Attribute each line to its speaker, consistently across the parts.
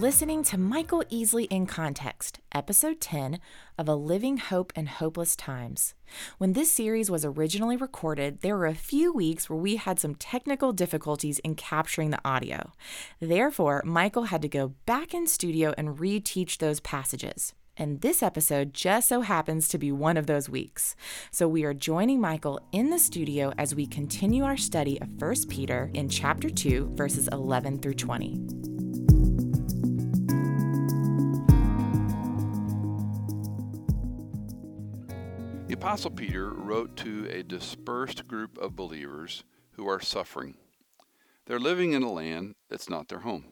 Speaker 1: Listening to Michael Easley in Context, episode 10 of A Living Hope in Hopeless Times. When this series was originally recorded, there were a few weeks where we had some technical difficulties in capturing the audio. Therefore, Michael had to go back in studio and reteach those passages. And this episode just so happens to be one of those weeks. So we are joining Michael in the studio as we continue our study of 1 Peter in chapter 2, verses 11 through 20.
Speaker 2: Apostle Peter wrote to a dispersed group of believers who are suffering. They're living in a land that's not their home.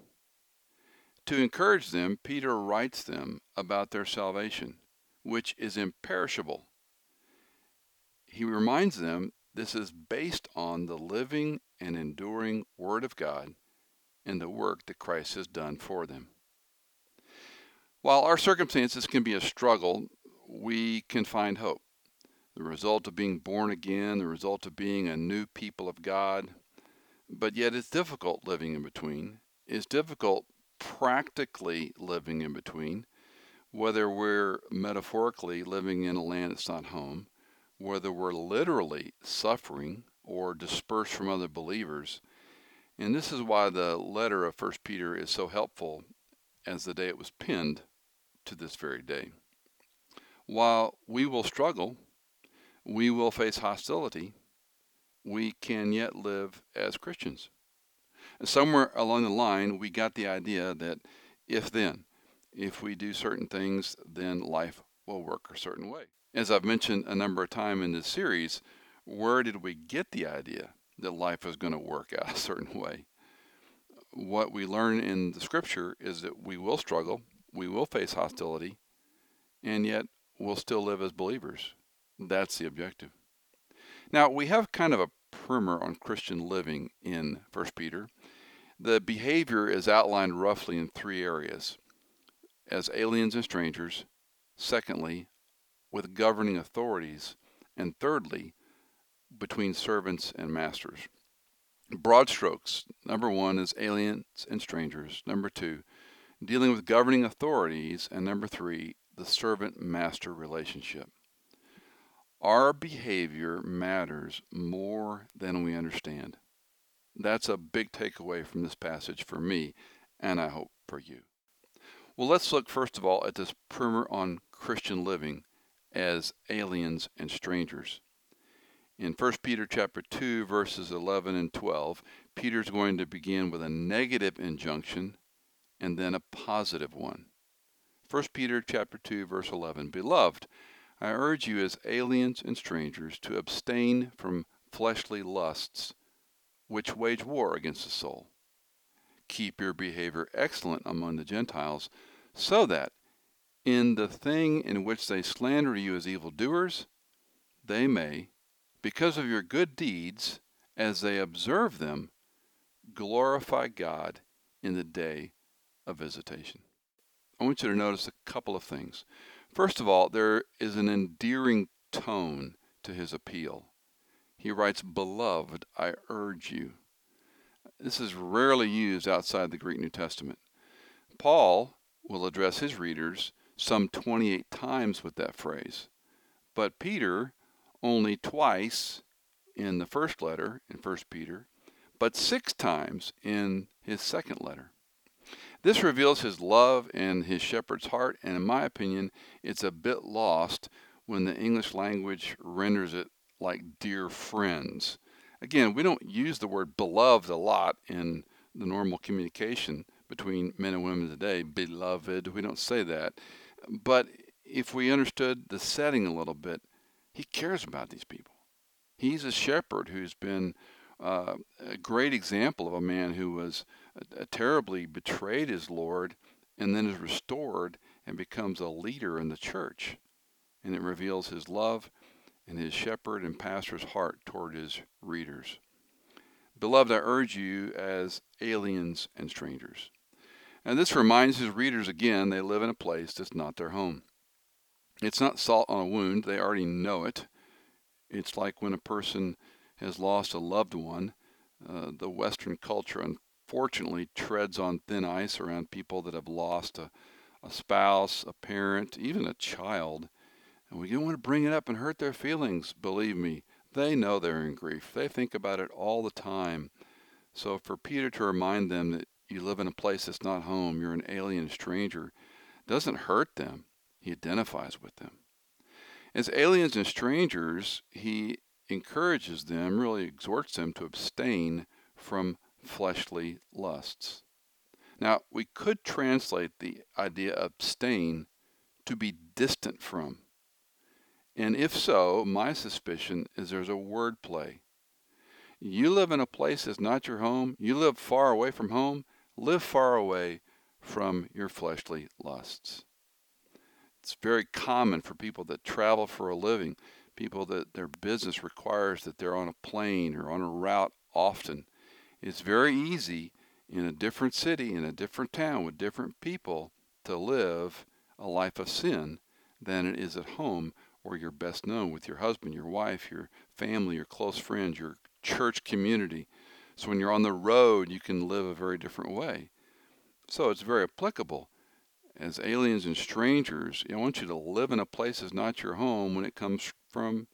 Speaker 2: To encourage them, Peter writes them about their salvation, which is imperishable. He reminds them this is based on the living and enduring Word of God and the work that Christ has done for them. While our circumstances can be a struggle, we can find hope. The result of being born again, the result of being a new people of God, but yet it's difficult living in between. It's difficult practically living in between, whether we're metaphorically living in a land that's not home, whether we're literally suffering or dispersed from other believers. And this is why the letter of 1 Peter is so helpful as the day it was penned to this very day. While we will struggle, we will face hostility, we can yet live as Christians somewhere along the line, we got the idea that if then, if we do certain things, then life will work a certain way. As I've mentioned a number of times in this series, where did we get the idea that life was going to work out a certain way? What we learn in the scripture is that we will struggle, we will face hostility, and yet we'll still live as believers. That's the objective. Now, we have kind of a primer on Christian living in 1 Peter. The behavior is outlined roughly in three areas as aliens and strangers, secondly, with governing authorities, and thirdly, between servants and masters. Broad strokes number one is aliens and strangers, number two, dealing with governing authorities, and number three, the servant master relationship. Our behavior matters more than we understand. That's a big takeaway from this passage for me, and I hope for you. Well, let's look first of all at this primer on Christian living as aliens and strangers. In 1 Peter chapter 2 verses 11 and 12, Peter's going to begin with a negative injunction and then a positive one. 1 Peter chapter 2 verse 11, Beloved, I urge you as aliens and strangers to abstain from fleshly lusts which wage war against the soul. Keep your behavior excellent among the Gentiles, so that, in the thing in which they slander you as evildoers, they may, because of your good deeds, as they observe them, glorify God in the day of visitation. I want you to notice a couple of things. First of all, there is an endearing tone to his appeal. He writes, Beloved, I urge you. This is rarely used outside the Greek New Testament. Paul will address his readers some 28 times with that phrase, but Peter only twice in the first letter, in 1 Peter, but six times in his second letter. This reveals his love and his shepherd's heart, and in my opinion, it's a bit lost when the English language renders it like dear friends. Again, we don't use the word beloved a lot in the normal communication between men and women today. Beloved, we don't say that. But if we understood the setting a little bit, he cares about these people. He's a shepherd who's been uh, a great example of a man who was terribly betrayed his Lord and then is restored and becomes a leader in the church. And it reveals his love and his shepherd and pastor's heart toward his readers. Beloved, I urge you as aliens and strangers. And this reminds his readers again they live in a place that's not their home. It's not salt on a wound, they already know it. It's like when a person has lost a loved one. Uh, the Western culture, unfortunately, treads on thin ice around people that have lost a, a spouse, a parent, even a child. And we don't want to bring it up and hurt their feelings, believe me. They know they're in grief. They think about it all the time. So for Peter to remind them that you live in a place that's not home, you're an alien stranger, doesn't hurt them. He identifies with them. As aliens and strangers, he encourages them, really exhorts them to abstain from fleshly lusts. Now, we could translate the idea of abstain to be distant from. And if so, my suspicion is there's a word play. You live in a place that's not your home, you live far away from home, live far away from your fleshly lusts. It's very common for people that travel for a living, people that their business requires that they're on a plane or on a route often. It's very easy in a different city, in a different town, with different people to live a life of sin than it is at home or you're best known with your husband, your wife, your family, your close friends, your church community. So when you're on the road, you can live a very different way. So it's very applicable. As aliens and strangers, I want you to live in a place that's not your home when it comes from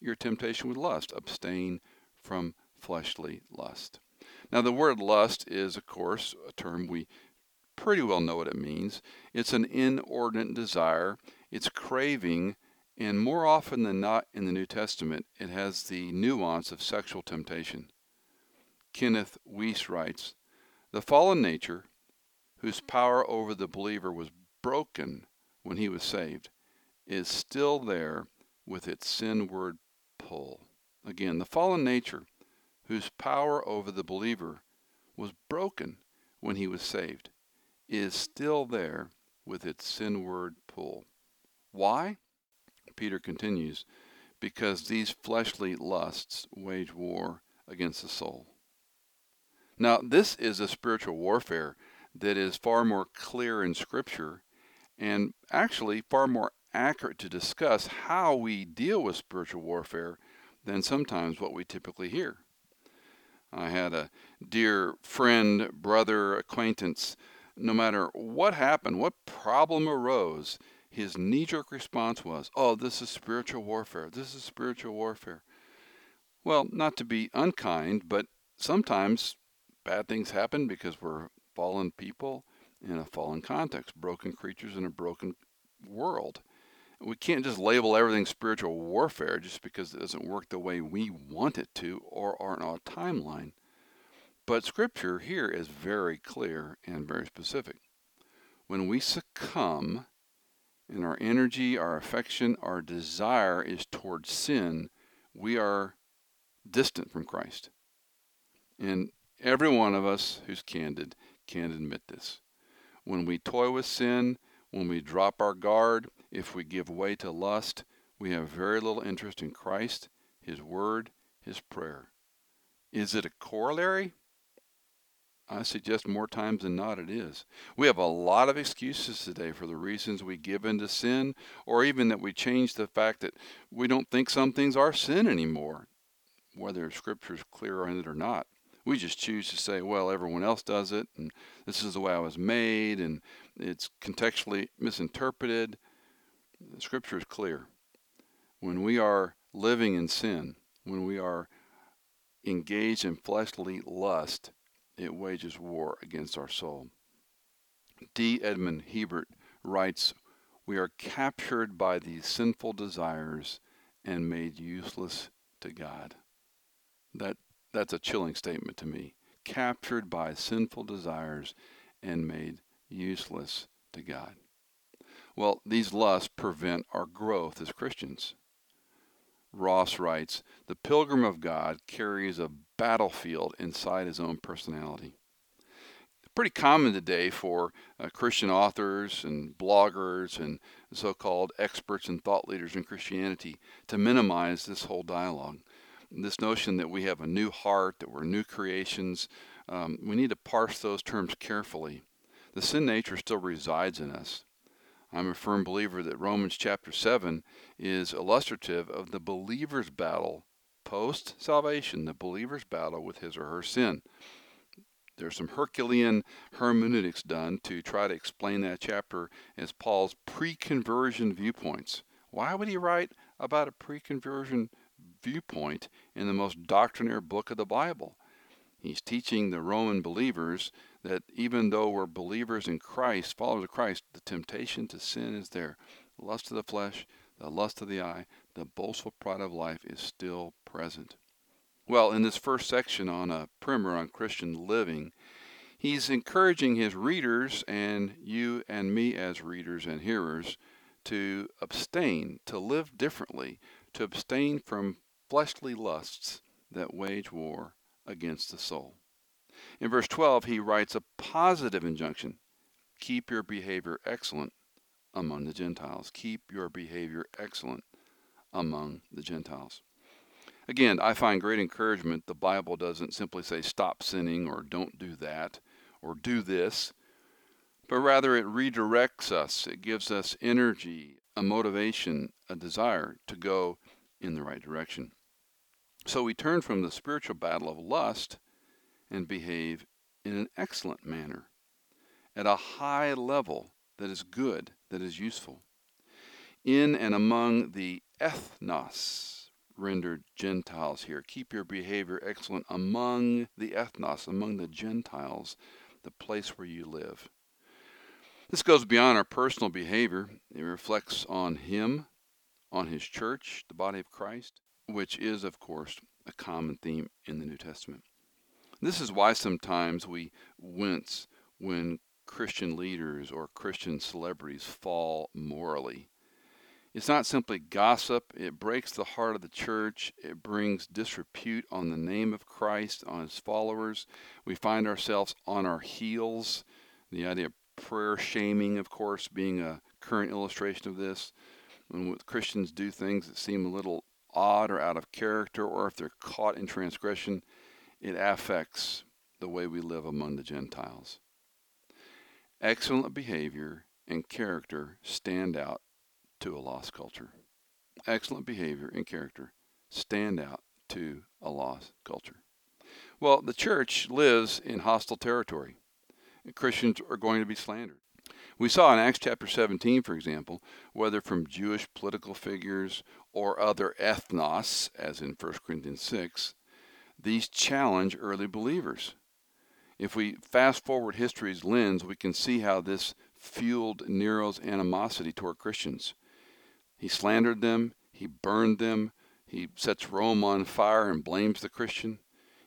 Speaker 2: your temptation with lust. Abstain from fleshly lust. Now, the word lust is, of course, a term we pretty well know what it means. It's an inordinate desire, it's craving and more often than not in the New Testament, it has the nuance of sexual temptation. Kenneth Wuest writes The fallen nature, whose power over the believer was broken when he was saved, is still there with its sinward pull. Again, the fallen nature, whose power over the believer was broken when he was saved, is still there with its sinward pull. Why? Peter continues, because these fleshly lusts wage war against the soul. Now, this is a spiritual warfare that is far more clear in Scripture and actually far more accurate to discuss how we deal with spiritual warfare than sometimes what we typically hear. I had a dear friend, brother, acquaintance. No matter what happened, what problem arose, his knee jerk response was, Oh, this is spiritual warfare. This is spiritual warfare. Well, not to be unkind, but sometimes bad things happen because we're fallen people in a fallen context, broken creatures in a broken world. We can't just label everything spiritual warfare just because it doesn't work the way we want it to or aren't on a timeline. But scripture here is very clear and very specific. When we succumb and our energy, our affection, our desire is towards sin, we are distant from Christ. And every one of us who's candid can admit this. When we toy with sin, when we drop our guard, if we give way to lust, we have very little interest in Christ, His Word, His prayer. Is it a corollary? I suggest more times than not it is. We have a lot of excuses today for the reasons we give into sin, or even that we change the fact that we don't think some things are sin anymore, whether Scripture is clear on it or not. We just choose to say, well, everyone else does it, and this is the way I was made, and it's contextually misinterpreted. The Scripture is clear. When we are living in sin, when we are engaged in fleshly lust, it wages war against our soul. D. Edmond Hiebert writes, We are captured by these sinful desires and made useless to God. That, that's a chilling statement to me. Captured by sinful desires and made useless to God. Well, these lusts prevent our growth as Christians. Ross writes The pilgrim of God carries a battlefield inside his own personality. Pretty common today for uh, Christian authors and bloggers and so called experts and thought leaders in Christianity to minimize this whole dialogue. This notion that we have a new heart, that we're new creations, um, we need to parse those terms carefully. The sin nature still resides in us. I'm a firm believer that Romans chapter 7 is illustrative of the believer's battle post salvation, the believer's battle with his or her sin. There's some Herculean hermeneutics done to try to explain that chapter as Paul's pre conversion viewpoints. Why would he write about a pre conversion viewpoint in the most doctrinaire book of the Bible? He's teaching the Roman believers that even though we're believers in Christ, followers of Christ, the temptation to sin is there. The lust of the flesh, the lust of the eye, the boastful pride of life is still present. Well, in this first section on a primer on Christian living, he's encouraging his readers and you and me as readers and hearers to abstain, to live differently, to abstain from fleshly lusts that wage war against the soul. In verse 12, he writes a positive injunction keep your behavior excellent among the Gentiles. Keep your behavior excellent among the Gentiles. Again, I find great encouragement. The Bible doesn't simply say stop sinning or don't do that or do this, but rather it redirects us. It gives us energy, a motivation, a desire to go in the right direction. So we turn from the spiritual battle of lust and behave in an excellent manner, at a high level that is good, that is useful. In and among the ethnos, rendered Gentiles here, keep your behavior excellent among the ethnos, among the Gentiles, the place where you live. This goes beyond our personal behavior. It reflects on Him, on His church, the body of Christ, which is, of course, a common theme in the New Testament. This is why sometimes we wince when Christian leaders or Christian celebrities fall morally. It's not simply gossip, it breaks the heart of the church. It brings disrepute on the name of Christ, on his followers. We find ourselves on our heels. The idea of prayer shaming, of course, being a current illustration of this. When Christians do things that seem a little odd or out of character, or if they're caught in transgression, it affects the way we live among the Gentiles. Excellent behavior and character stand out to a lost culture. Excellent behavior and character stand out to a lost culture. Well, the church lives in hostile territory. Christians are going to be slandered. We saw in Acts chapter 17, for example, whether from Jewish political figures or other ethnos, as in 1 Corinthians 6, these challenge early believers. If we fast forward history's lens, we can see how this fueled Nero's animosity toward Christians. He slandered them, he burned them, he sets Rome on fire and blames the Christian.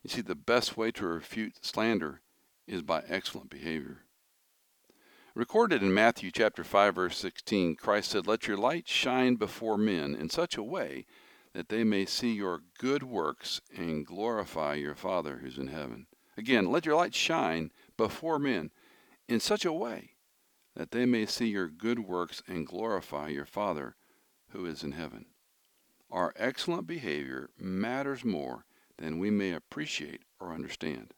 Speaker 2: You see, the best way to refute slander is by excellent behavior. Recorded in Matthew chapter 5 verse 16, Christ said, "Let your light shine before men in such a way that they may see your good works and glorify your Father who's in heaven." Again, let your light shine before men in such a way that they may see your good works and glorify your Father who is in heaven. Our excellent behavior matters more than we may appreciate or understand.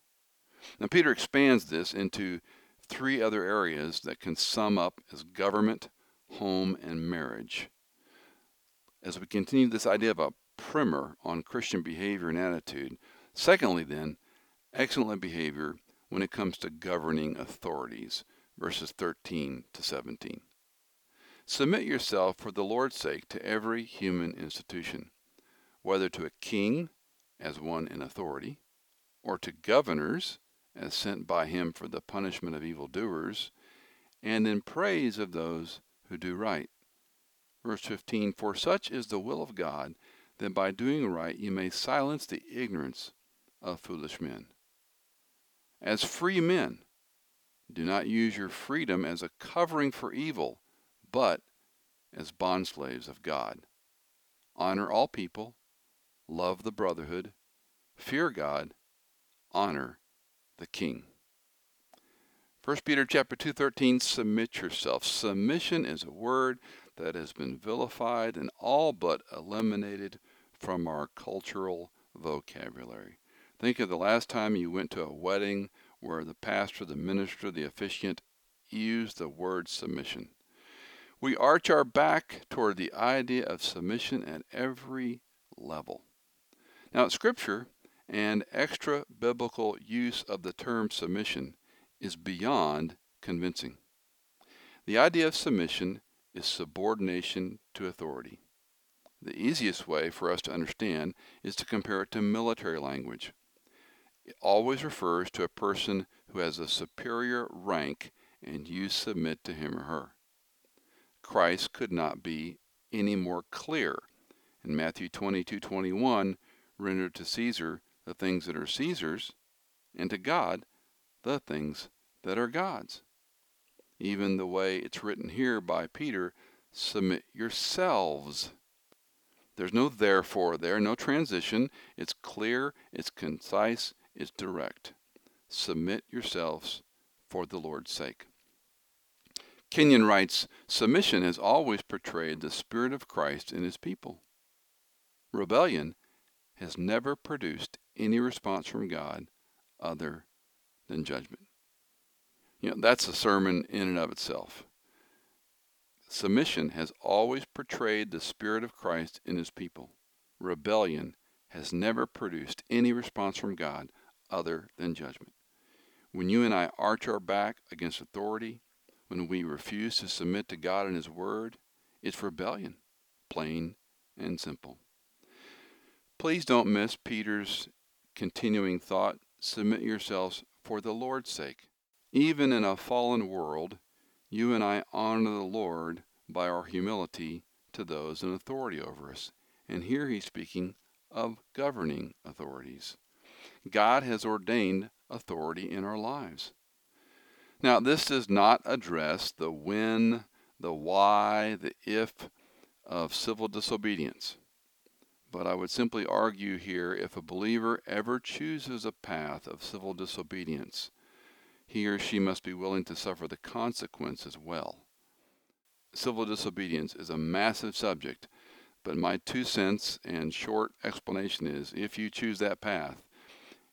Speaker 2: Now, Peter expands this into three other areas that can sum up as government, home, and marriage. As we continue this idea of a primer on Christian behavior and attitude, secondly, then, excellent behavior when it comes to governing authorities, verses 13 to 17. Submit yourself for the Lord's sake to every human institution, whether to a king as one in authority, or to governors as sent by him for the punishment of evildoers, and in praise of those who do right. Verse 15 For such is the will of God, that by doing right you may silence the ignorance of foolish men. As free men, do not use your freedom as a covering for evil, but as bondslaves of God. Honor all people, love the brotherhood, fear God, honor the king. 1 Peter chapter 2:13 submit yourself. Submission is a word that has been vilified and all but eliminated from our cultural vocabulary. Think of the last time you went to a wedding where the pastor, the minister, the officiant used the word submission. We arch our back toward the idea of submission at every level. Now, Scripture and extra biblical use of the term submission is beyond convincing. The idea of submission is subordination to authority. The easiest way for us to understand is to compare it to military language. It always refers to a person who has a superior rank and you submit to him or her. Christ could not be any more clear. In Matthew 22 21, render to Caesar the things that are Caesar's, and to God the things that are God's. Even the way it's written here by Peter, submit yourselves. There's no therefore there, no transition. It's clear, it's concise, it's direct. Submit yourselves for the Lord's sake. Kenyon writes Submission has always portrayed the Spirit of Christ in his people. Rebellion has never produced any response from God other than judgment. You know, that's a sermon in and of itself. Submission has always portrayed the Spirit of Christ in his people. Rebellion has never produced any response from God other than judgment. When you and I arch our back against authority, when we refuse to submit to God and His Word, it's rebellion, plain and simple. Please don't miss Peter's continuing thought submit yourselves for the Lord's sake. Even in a fallen world, you and I honor the Lord by our humility to those in authority over us. And here he's speaking of governing authorities. God has ordained authority in our lives. Now, this does not address the when, the why, the if of civil disobedience. But I would simply argue here if a believer ever chooses a path of civil disobedience, he or she must be willing to suffer the consequence as well. Civil disobedience is a massive subject, but my two cents and short explanation is if you choose that path,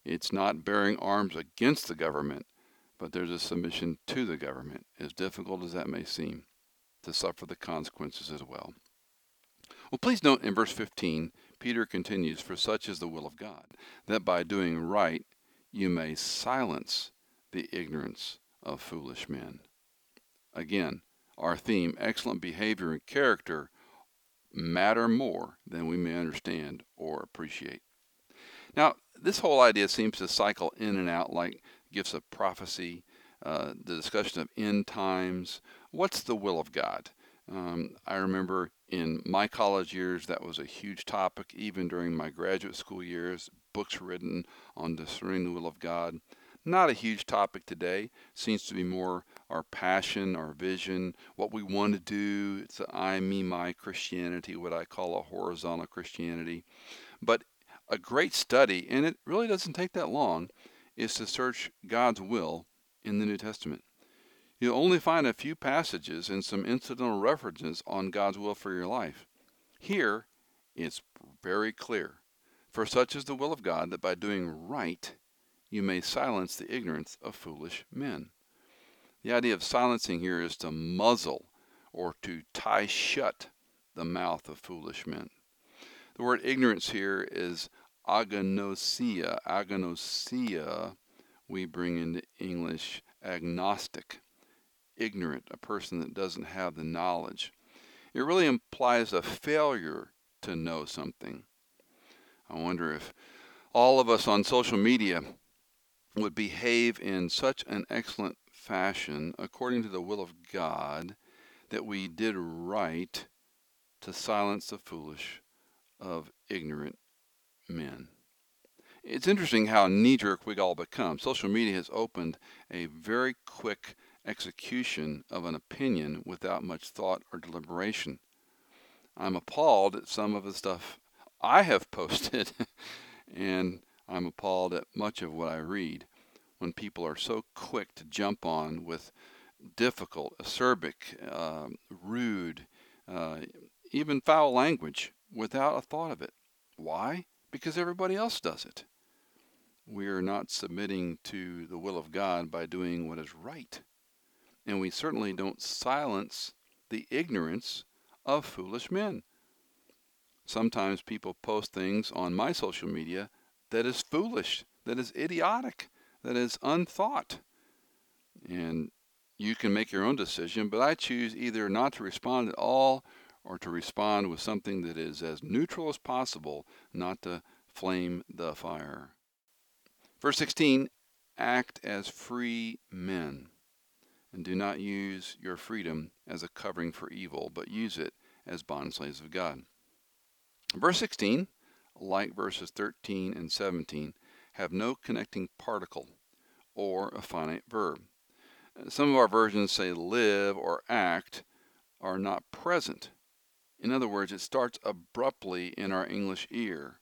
Speaker 2: it's not bearing arms against the government, but there's a submission to the government, as difficult as that may seem, to suffer the consequences as well. Well, please note in verse 15, Peter continues, For such is the will of God, that by doing right you may silence the ignorance of foolish men. Again, our theme, excellent behavior and character, matter more than we may understand or appreciate. Now, this whole idea seems to cycle in and out like gifts of prophecy, uh, the discussion of end times. What's the will of God? Um, I remember in my college years, that was a huge topic, even during my graduate school years, books written on discerning the will of God. Not a huge topic today. Seems to be more our passion, our vision, what we want to do. It's an I, me, my Christianity, what I call a horizontal Christianity. But a great study, and it really doesn't take that long, is to search God's will in the New Testament. You'll only find a few passages and some incidental references on God's will for your life. Here, it's very clear. For such is the will of God that by doing right you may silence the ignorance of foolish men. The idea of silencing here is to muzzle or to tie shut the mouth of foolish men. The word ignorance here is agnosia. Agnosia, we bring into English agnostic, ignorant, a person that doesn't have the knowledge. It really implies a failure to know something. I wonder if all of us on social media would behave in such an excellent fashion according to the will of God that we did right to silence the foolish of ignorant men. It's interesting how knee jerk we all become. Social media has opened a very quick execution of an opinion without much thought or deliberation. I'm appalled at some of the stuff I have posted, and I'm appalled at much of what I read when people are so quick to jump on with difficult, acerbic, uh, rude, uh, even foul language without a thought of it. Why? Because everybody else does it. We are not submitting to the will of God by doing what is right. And we certainly don't silence the ignorance of foolish men. Sometimes people post things on my social media that is foolish, that is idiotic, that is unthought. And you can make your own decision, but I choose either not to respond at all or to respond with something that is as neutral as possible, not to flame the fire. Verse 16 Act as free men, and do not use your freedom as a covering for evil, but use it as bondslaves of God. Verse 16, like verses 13 and 17, have no connecting particle or a finite verb. Some of our versions say live or act are not present. In other words, it starts abruptly in our English ear.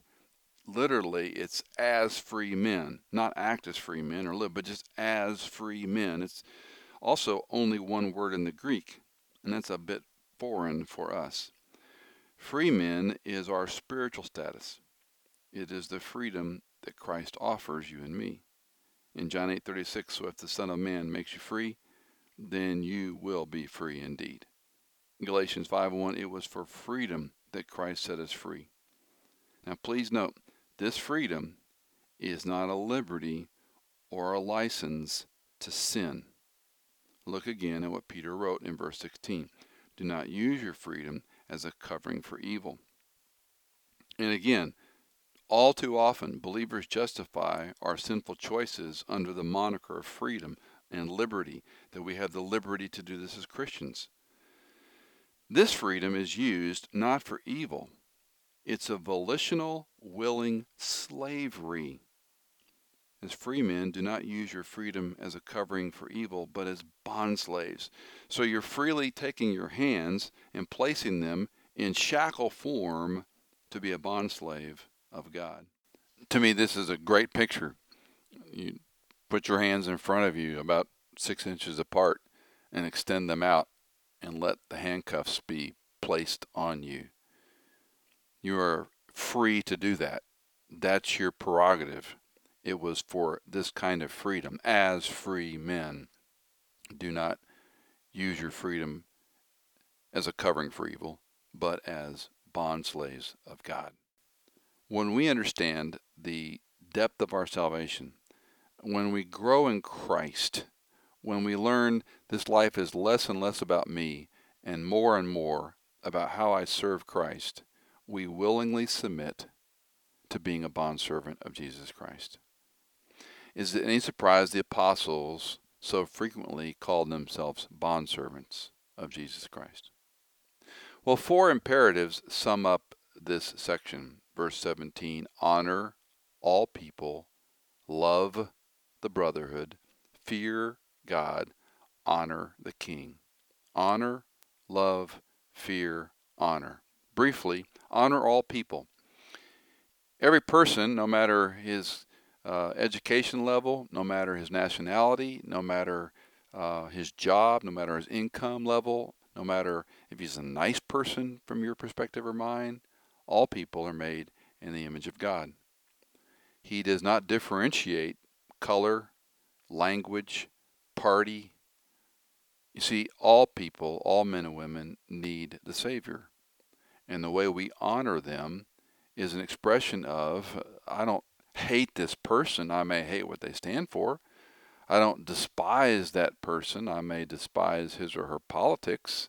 Speaker 2: Literally, it's as free men, not act as free men or live, but just as free men. It's also only one word in the Greek, and that's a bit foreign for us. Free men is our spiritual status. It is the freedom that Christ offers you and me in John 8:36, so if the Son of Man makes you free, then you will be free indeed. In Galatians 5:1, it was for freedom that Christ set us free. Now please note, this freedom is not a liberty or a license to sin. Look again at what Peter wrote in verse 16. Do not use your freedom as a covering for evil. And again, all too often, believers justify our sinful choices under the moniker of freedom and liberty, that we have the liberty to do this as Christians. This freedom is used not for evil, it's a volitional, willing slavery. As free men, do not use your freedom as a covering for evil, but as bond slaves. So you're freely taking your hands and placing them in shackle form to be a bond slave of God. To me, this is a great picture. You put your hands in front of you about six inches apart and extend them out and let the handcuffs be placed on you. You are free to do that. That's your prerogative. It was for this kind of freedom. As free men, do not use your freedom as a covering for evil, but as bond slaves of God. When we understand the depth of our salvation, when we grow in Christ, when we learn this life is less and less about me and more and more about how I serve Christ, we willingly submit to being a bondservant of Jesus Christ. Is it any surprise the apostles so frequently called themselves bondservants of Jesus Christ? Well, four imperatives sum up this section verse 17 honor all people, love the brotherhood, fear God, honor the king. Honor, love, fear, honor. Briefly, honor all people. Every person, no matter his uh, education level, no matter his nationality, no matter uh, his job, no matter his income level, no matter if he's a nice person from your perspective or mine, all people are made in the image of God. He does not differentiate color, language, party. You see, all people, all men and women, need the Savior. And the way we honor them is an expression of I don't hate this person, I may hate what they stand for. I don't despise that person, I may despise his or her politics.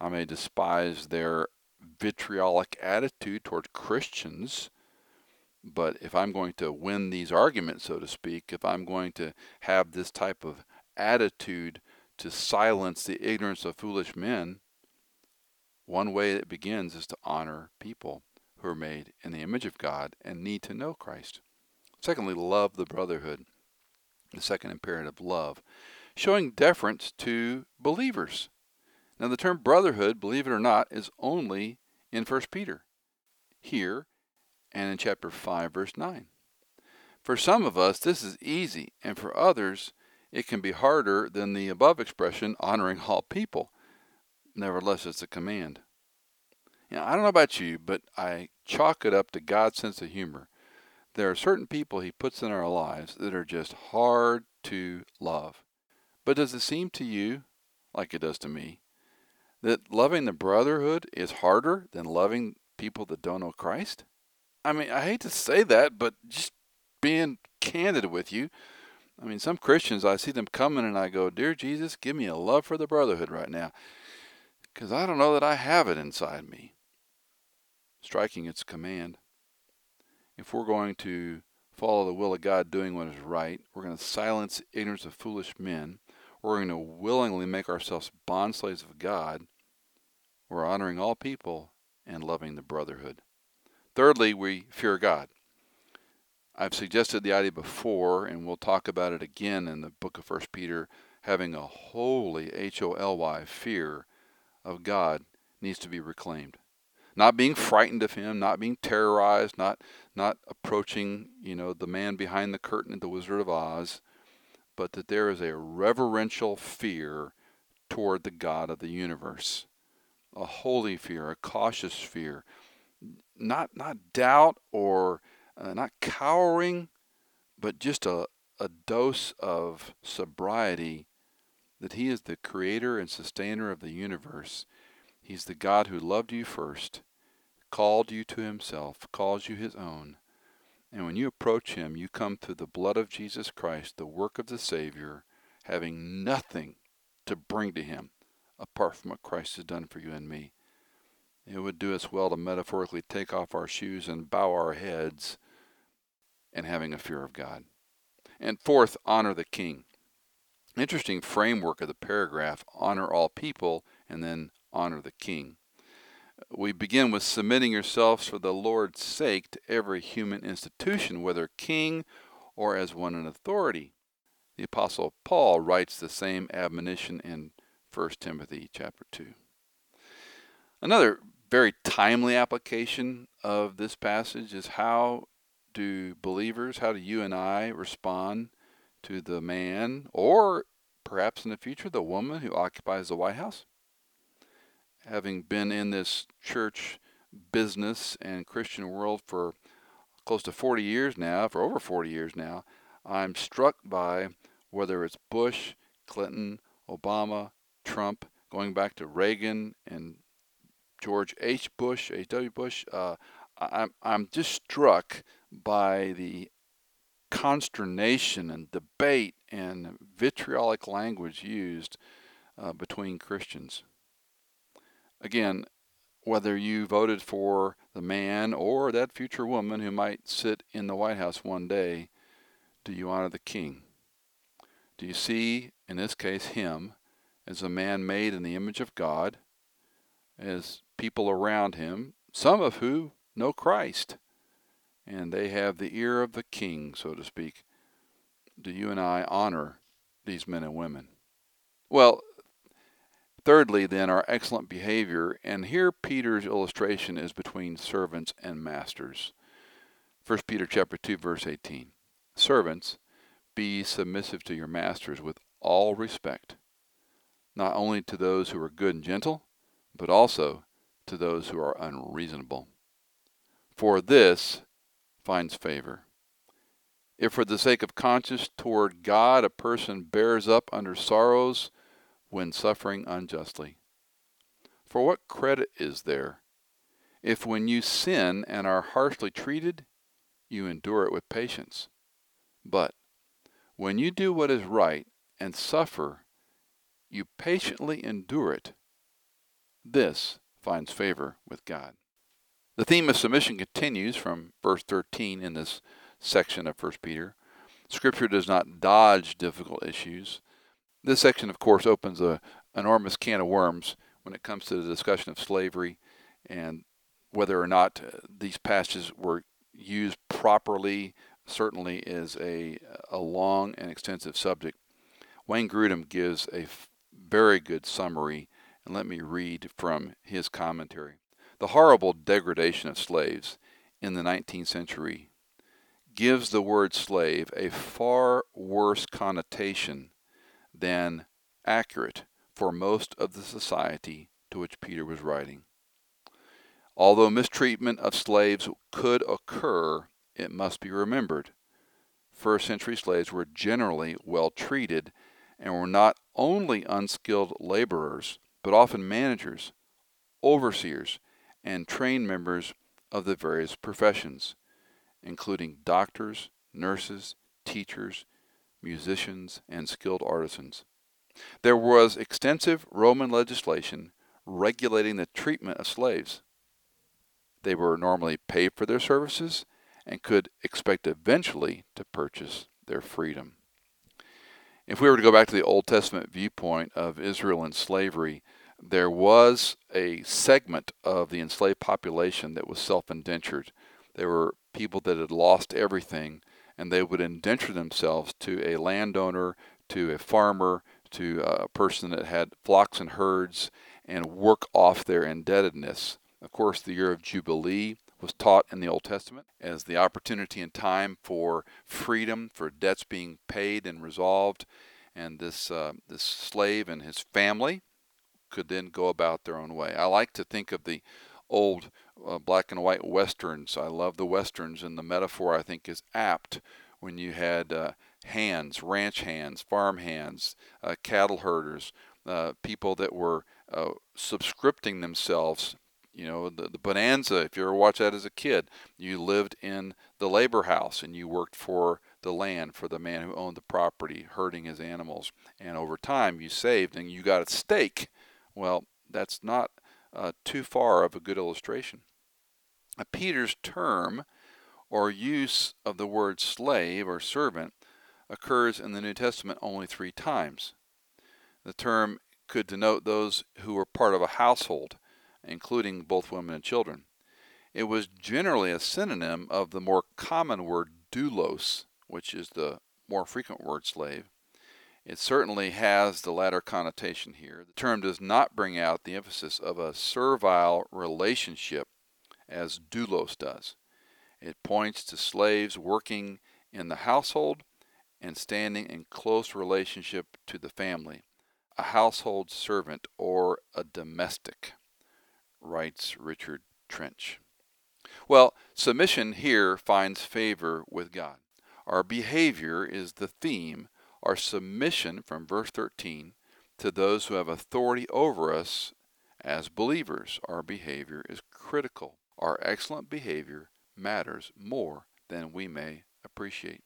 Speaker 2: I may despise their vitriolic attitude toward Christians. But if I'm going to win these arguments, so to speak, if I'm going to have this type of attitude to silence the ignorance of foolish men, one way it begins is to honor people who are made in the image of God and need to know Christ. Secondly, love the brotherhood. The second imperative, love, showing deference to believers. Now, the term brotherhood, believe it or not, is only in 1 Peter. Here, and in chapter 5, verse 9. For some of us, this is easy, and for others, it can be harder than the above expression, honoring all people. Nevertheless, it's a command. Know, I don't know about you, but I chalk it up to God's sense of humor. There are certain people He puts in our lives that are just hard to love. But does it seem to you, like it does to me, that loving the brotherhood is harder than loving people that don't know Christ? I mean, I hate to say that, but just being candid with you, I mean, some Christians, I see them coming and I go, Dear Jesus, give me a love for the brotherhood right now. Because I don't know that I have it inside me. Striking its command. If we're going to follow the will of God doing what is right, we're going to silence ignorance of foolish men, we're going to willingly make ourselves bond slaves of God, we're honoring all people and loving the brotherhood. Thirdly, we fear God. I've suggested the idea before, and we'll talk about it again in the book of First Peter. Having a holy H O L Y fear of God needs to be reclaimed. Not being frightened of Him, not being terrorized, not not approaching, you know, the man behind the curtain at the Wizard of Oz, but that there is a reverential fear toward the God of the universe, a holy fear, a cautious fear, not not doubt or uh, not cowering, but just a, a dose of sobriety that He is the creator and sustainer of the universe. He's the God who loved you first, called you to Himself, calls you His own. And when you approach Him, you come through the blood of Jesus Christ, the work of the Savior, having nothing to bring to Him apart from what Christ has done for you and me. It would do us well to metaphorically take off our shoes and bow our heads and having a fear of God. And fourth, honor the king. Interesting framework of the paragraph honor all people and then honor the king. We begin with submitting yourselves for the Lord's sake to every human institution, whether king or as one in authority. The apostle Paul writes the same admonition in 1 Timothy chapter 2. Another very timely application of this passage is how do believers, how do you and I respond to the man or perhaps in the future the woman who occupies the White House? Having been in this church business and Christian world for close to 40 years now, for over 40 years now, I'm struck by whether it's Bush, Clinton, Obama, Trump, going back to Reagan and George H. Bush, H.W. Bush, uh, I'm, I'm just struck by the consternation and debate and vitriolic language used uh, between Christians. Again, whether you voted for the man or that future woman who might sit in the White House one day, do you honor the king? Do you see, in this case, him as a man made in the image of God, as people around him, some of who know Christ, and they have the ear of the king, so to speak. Do you and I honor these men and women? Well, thirdly, then, our excellent behavior, and here Peter's illustration is between servants and masters. 1 Peter chapter 2 verse 18. Servants, be submissive to your masters with all respect, not only to those who are good and gentle, but also to those who are unreasonable. For this finds favor. If for the sake of conscience toward God a person bears up under sorrows when suffering unjustly. For what credit is there if when you sin and are harshly treated, you endure it with patience? But when you do what is right and suffer, you patiently endure it. This finds favor with God. The theme of submission continues from verse 13 in this section of 1 Peter. Scripture does not dodge difficult issues. This section, of course, opens an enormous can of worms when it comes to the discussion of slavery and whether or not uh, these passages were used properly certainly is a, a long and extensive subject. Wayne Grudem gives a very good summary, and let me read from his commentary. The horrible degradation of slaves in the 19th century gives the word slave a far worse connotation than accurate for most of the society to which Peter was writing. Although mistreatment of slaves could occur, it must be remembered. First century slaves were generally well treated and were not only unskilled laborers, but often managers, overseers, and trained members of the various professions, including doctors, nurses, teachers, musicians, and skilled artisans. There was extensive Roman legislation regulating the treatment of slaves. They were normally paid for their services and could expect eventually to purchase their freedom. If we were to go back to the Old Testament viewpoint of Israel and slavery, there was a segment of the enslaved population that was self indentured. There were people that had lost everything, and they would indenture themselves to a landowner, to a farmer, to a person that had flocks and herds, and work off their indebtedness. Of course, the year of Jubilee was taught in the Old Testament as the opportunity and time for freedom, for debts being paid and resolved, and this uh, this slave and his family could then go about their own way. I like to think of the old uh, black and white westerns. I love the westerns, and the metaphor I think is apt when you had uh, hands, ranch hands, farm hands, uh, cattle herders, uh, people that were uh, subscripting themselves. You know, the, the Bonanza, if you ever watched that as a kid, you lived in the labor house and you worked for the land for the man who owned the property, herding his animals. And over time, you saved and you got a stake well, that's not uh, too far of a good illustration. Peter's term or use of the word slave or servant occurs in the New Testament only three times. The term could denote those who were part of a household, including both women and children. It was generally a synonym of the more common word doulos, which is the more frequent word slave. It certainly has the latter connotation here. The term does not bring out the emphasis of a servile relationship as doulos does. It points to slaves working in the household and standing in close relationship to the family, a household servant or a domestic, writes Richard Trench. Well, submission here finds favor with God. Our behavior is the theme our submission from verse 13 to those who have authority over us as believers. Our behavior is critical. Our excellent behavior matters more than we may appreciate.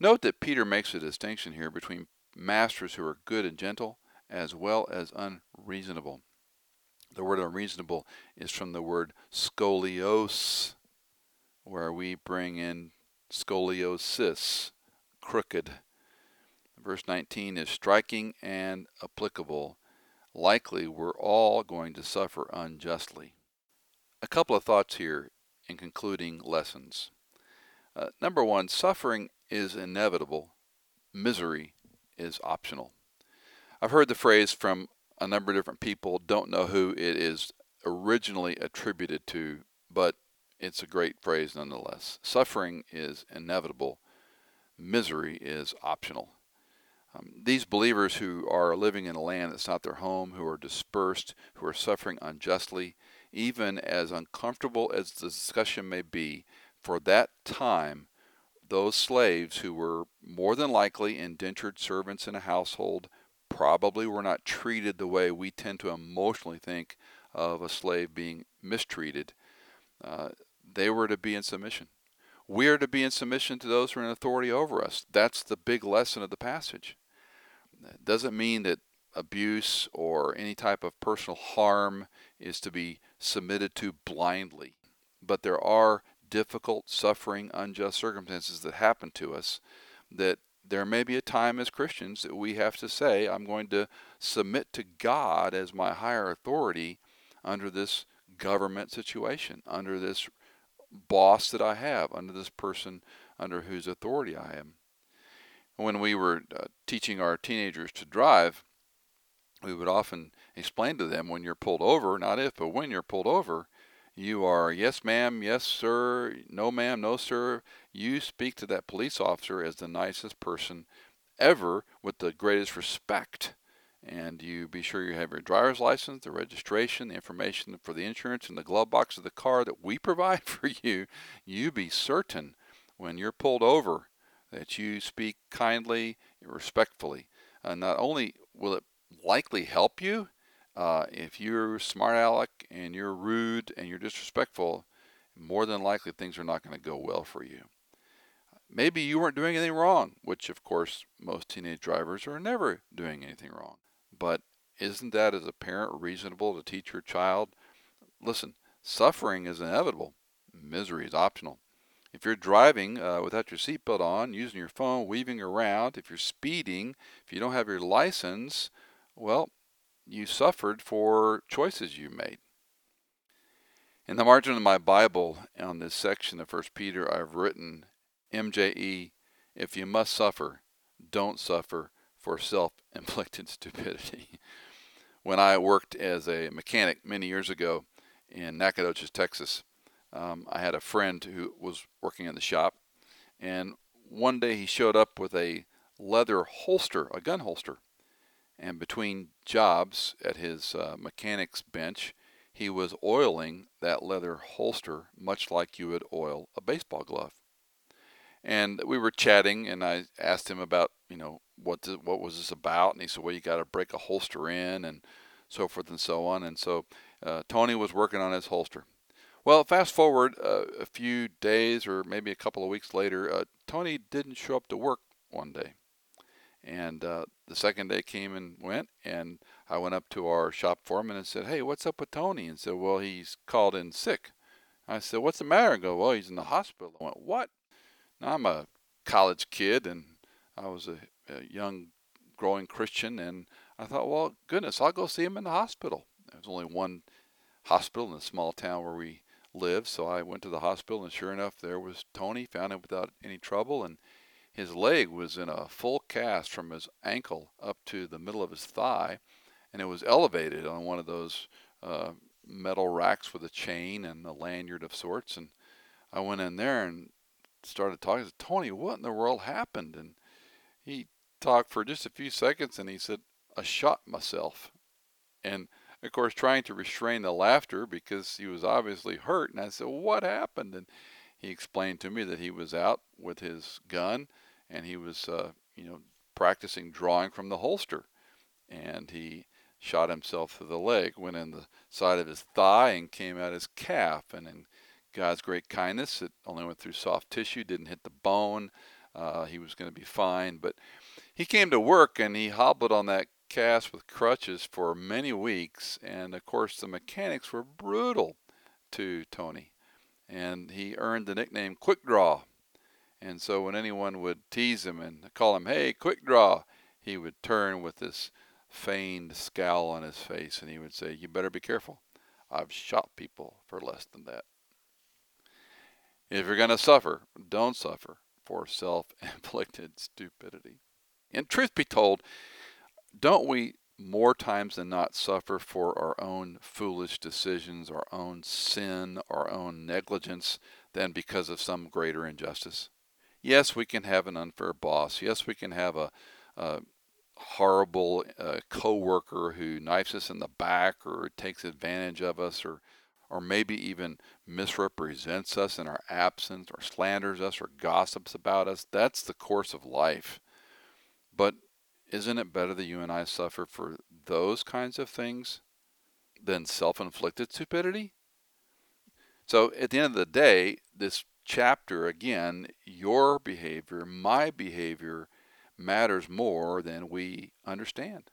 Speaker 2: Note that Peter makes a distinction here between masters who are good and gentle as well as unreasonable. The word unreasonable is from the word skolios, where we bring in scoliosis, crooked verse 19 is striking and applicable. Likely, we're all going to suffer unjustly. A couple of thoughts here in concluding lessons. Uh, number one, suffering is inevitable, misery is optional. I've heard the phrase from a number of different people, don't know who it is originally attributed to, but it's a great phrase nonetheless. Suffering is inevitable, misery is optional. Um, these believers who are living in a land that's not their home, who are dispersed, who are suffering unjustly, even as uncomfortable as the discussion may be, for that time, those slaves who were more than likely indentured servants in a household probably were not treated the way we tend to emotionally think of a slave being mistreated. Uh, they were to be in submission. We are to be in submission to those who are in authority over us. That's the big lesson of the passage. It doesn't mean that abuse or any type of personal harm is to be submitted to blindly. But there are difficult, suffering, unjust circumstances that happen to us that there may be a time as Christians that we have to say, I'm going to submit to God as my higher authority under this government situation, under this boss that I have, under this person under whose authority I am when we were uh, teaching our teenagers to drive, we would often explain to them when you're pulled over, not if, but when you're pulled over, You are yes, ma'am, yes, sir, no, ma'am, no, sir. You speak to that police officer as the nicest person ever with the greatest respect. And you be sure you have your driver's license, the registration, the information for the insurance in the glove box of the car that we provide for you. You be certain when you're pulled over that you speak kindly, and respectfully. Uh, not only will it likely help you, uh, if you're smart aleck and you're rude and you're disrespectful, more than likely things are not going to go well for you. Maybe you weren't doing anything wrong, which of course most teenage drivers are never doing anything wrong. But isn't that as a parent reasonable to teach your child? Listen, suffering is inevitable. Misery is optional. If you're driving uh, without your seatbelt on, using your phone, weaving around, if you're speeding, if you don't have your license, well, you suffered for choices you made. In the margin of my Bible, on this section of 1 Peter, I've written MJE, if you must suffer, don't suffer for self inflicted stupidity. when I worked as a mechanic many years ago in Nacogdoches, Texas, um, I had a friend who was working in the shop, and one day he showed up with a leather holster, a gun holster. And between jobs at his uh, mechanic's bench, he was oiling that leather holster much like you would oil a baseball glove. And we were chatting, and I asked him about, you know, what the, what was this about? And he said, well, you got to break a holster in, and so forth and so on. And so uh, Tony was working on his holster. Well, fast forward uh, a few days or maybe a couple of weeks later, uh, Tony didn't show up to work one day. And uh, the second day came and went, and I went up to our shop foreman and said, Hey, what's up with Tony? And said, Well, he's called in sick. I said, What's the matter? And go, Well, he's in the hospital. I went, What? Now, I'm a college kid, and I was a, a young, growing Christian, and I thought, Well, goodness, I'll go see him in the hospital. There's only one hospital in the small town where we live. So I went to the hospital, and sure enough, there was Tony. Found him without any trouble, and his leg was in a full cast from his ankle up to the middle of his thigh, and it was elevated on one of those uh, metal racks with a chain and a lanyard of sorts. And I went in there and started talking. I said, Tony, what in the world happened? And he talked for just a few seconds, and he said, I shot myself. And of course, trying to restrain the laughter because he was obviously hurt. And I said, What happened? And he explained to me that he was out with his gun and he was, uh, you know, practicing drawing from the holster. And he shot himself through the leg, went in the side of his thigh, and came out his calf. And in God's great kindness, it only went through soft tissue, didn't hit the bone. Uh, he was going to be fine. But he came to work and he hobbled on that cast with crutches for many weeks, and of course, the mechanics were brutal to Tony, and he earned the nickname Quick Draw. And so, when anyone would tease him and call him, Hey, Quick Draw, he would turn with this feigned scowl on his face and he would say, You better be careful. I've shot people for less than that. If you're going to suffer, don't suffer for self inflicted stupidity. And truth be told, don't we more times than not suffer for our own foolish decisions, our own sin, our own negligence than because of some greater injustice? Yes, we can have an unfair boss. Yes, we can have a, a horrible uh, coworker who knifes us in the back or takes advantage of us or or maybe even misrepresents us in our absence or slanders us or gossips about us. That's the course of life. But isn't it better that you and I suffer for those kinds of things than self inflicted stupidity? So at the end of the day, this chapter, again, your behavior, my behavior matters more than we understand.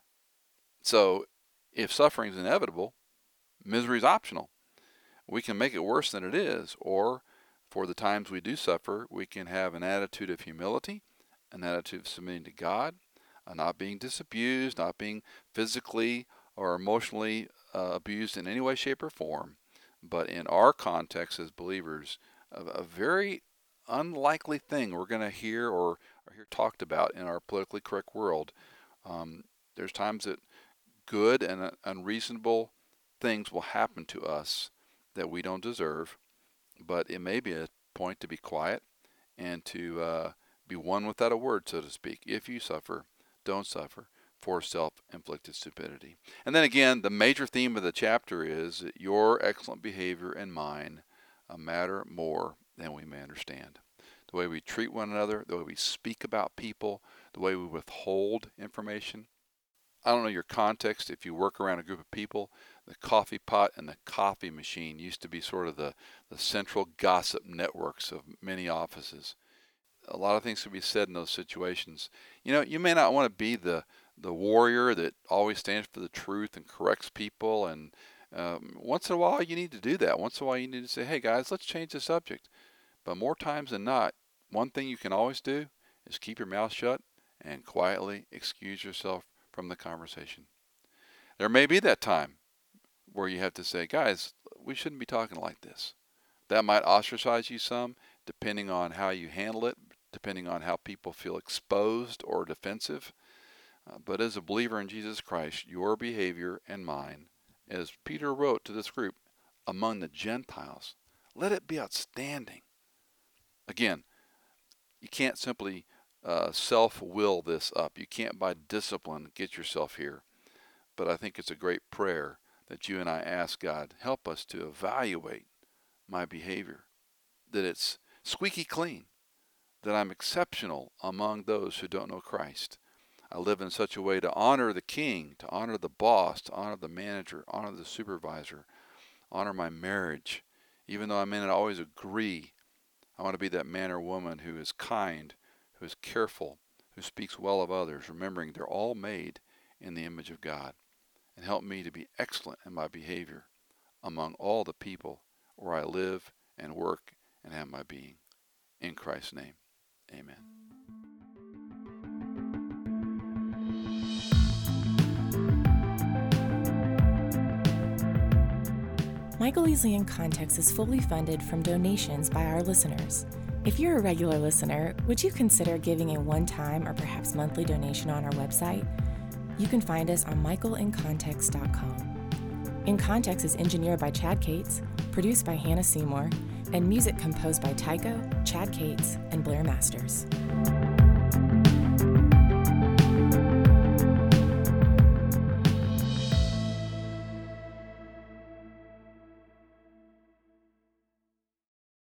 Speaker 2: So if suffering is inevitable, misery is optional. We can make it worse than it is, or for the times we do suffer, we can have an attitude of humility, an attitude of submitting to God, uh, not being disabused, not being physically or emotionally uh, abused in any way, shape, or form. But in our context as believers, a, a very unlikely thing we're going to hear or, or, hear talked about in our politically correct world. Um, there's times that good and uh, unreasonable things will happen to us that we don't deserve, but it may be a point to be quiet and to uh, be one without a word, so to speak. If you suffer, don't suffer for self inflicted stupidity. And then again, the major theme of the chapter is your excellent behavior and mine a matter more than we may understand. The way we treat one another, the way we speak about people, the way we withhold information. I don't know your context if you work around a group of people. The coffee pot and the coffee machine used to be sort of the, the central gossip networks of many offices. A lot of things can be said in those situations. You know, you may not want to be the, the warrior that always stands for the truth and corrects people. And um, once in a while, you need to do that. Once in a while, you need to say, hey, guys, let's change the subject. But more times than not, one thing you can always do is keep your mouth shut and quietly excuse yourself from the conversation. There may be that time where you have to say, guys, we shouldn't be talking like this. That might ostracize you some, depending on how you handle it, depending on how people feel exposed or defensive. Uh, but as a believer in Jesus Christ, your behavior and mine, as Peter wrote to this group, among the Gentiles, let it be outstanding. Again, you can't simply uh, self will this up. You can't, by discipline, get yourself here. But I think it's a great prayer that you and I ask God, help us to evaluate my behavior, that it's squeaky clean, that I'm exceptional among those who don't know Christ. I live in such a way to honor the king, to honor the boss, to honor the manager, honor the supervisor, honor my marriage. Even though I may not always agree, I want to be that man or woman who is kind, who is careful, who speaks well of others, remembering they're all made in the image of God and help me to be excellent in my behavior among all the people where I live and work and have my being. In Christ's name, amen.
Speaker 1: Michael Easley in Context is fully funded from donations by our listeners. If you're a regular listener, would you consider giving a one time or perhaps monthly donation on our website? You can find us on michaelincontext.com. In Context is engineered by Chad Cates, produced by Hannah Seymour, and music composed by Tycho, Chad Cates, and Blair Masters.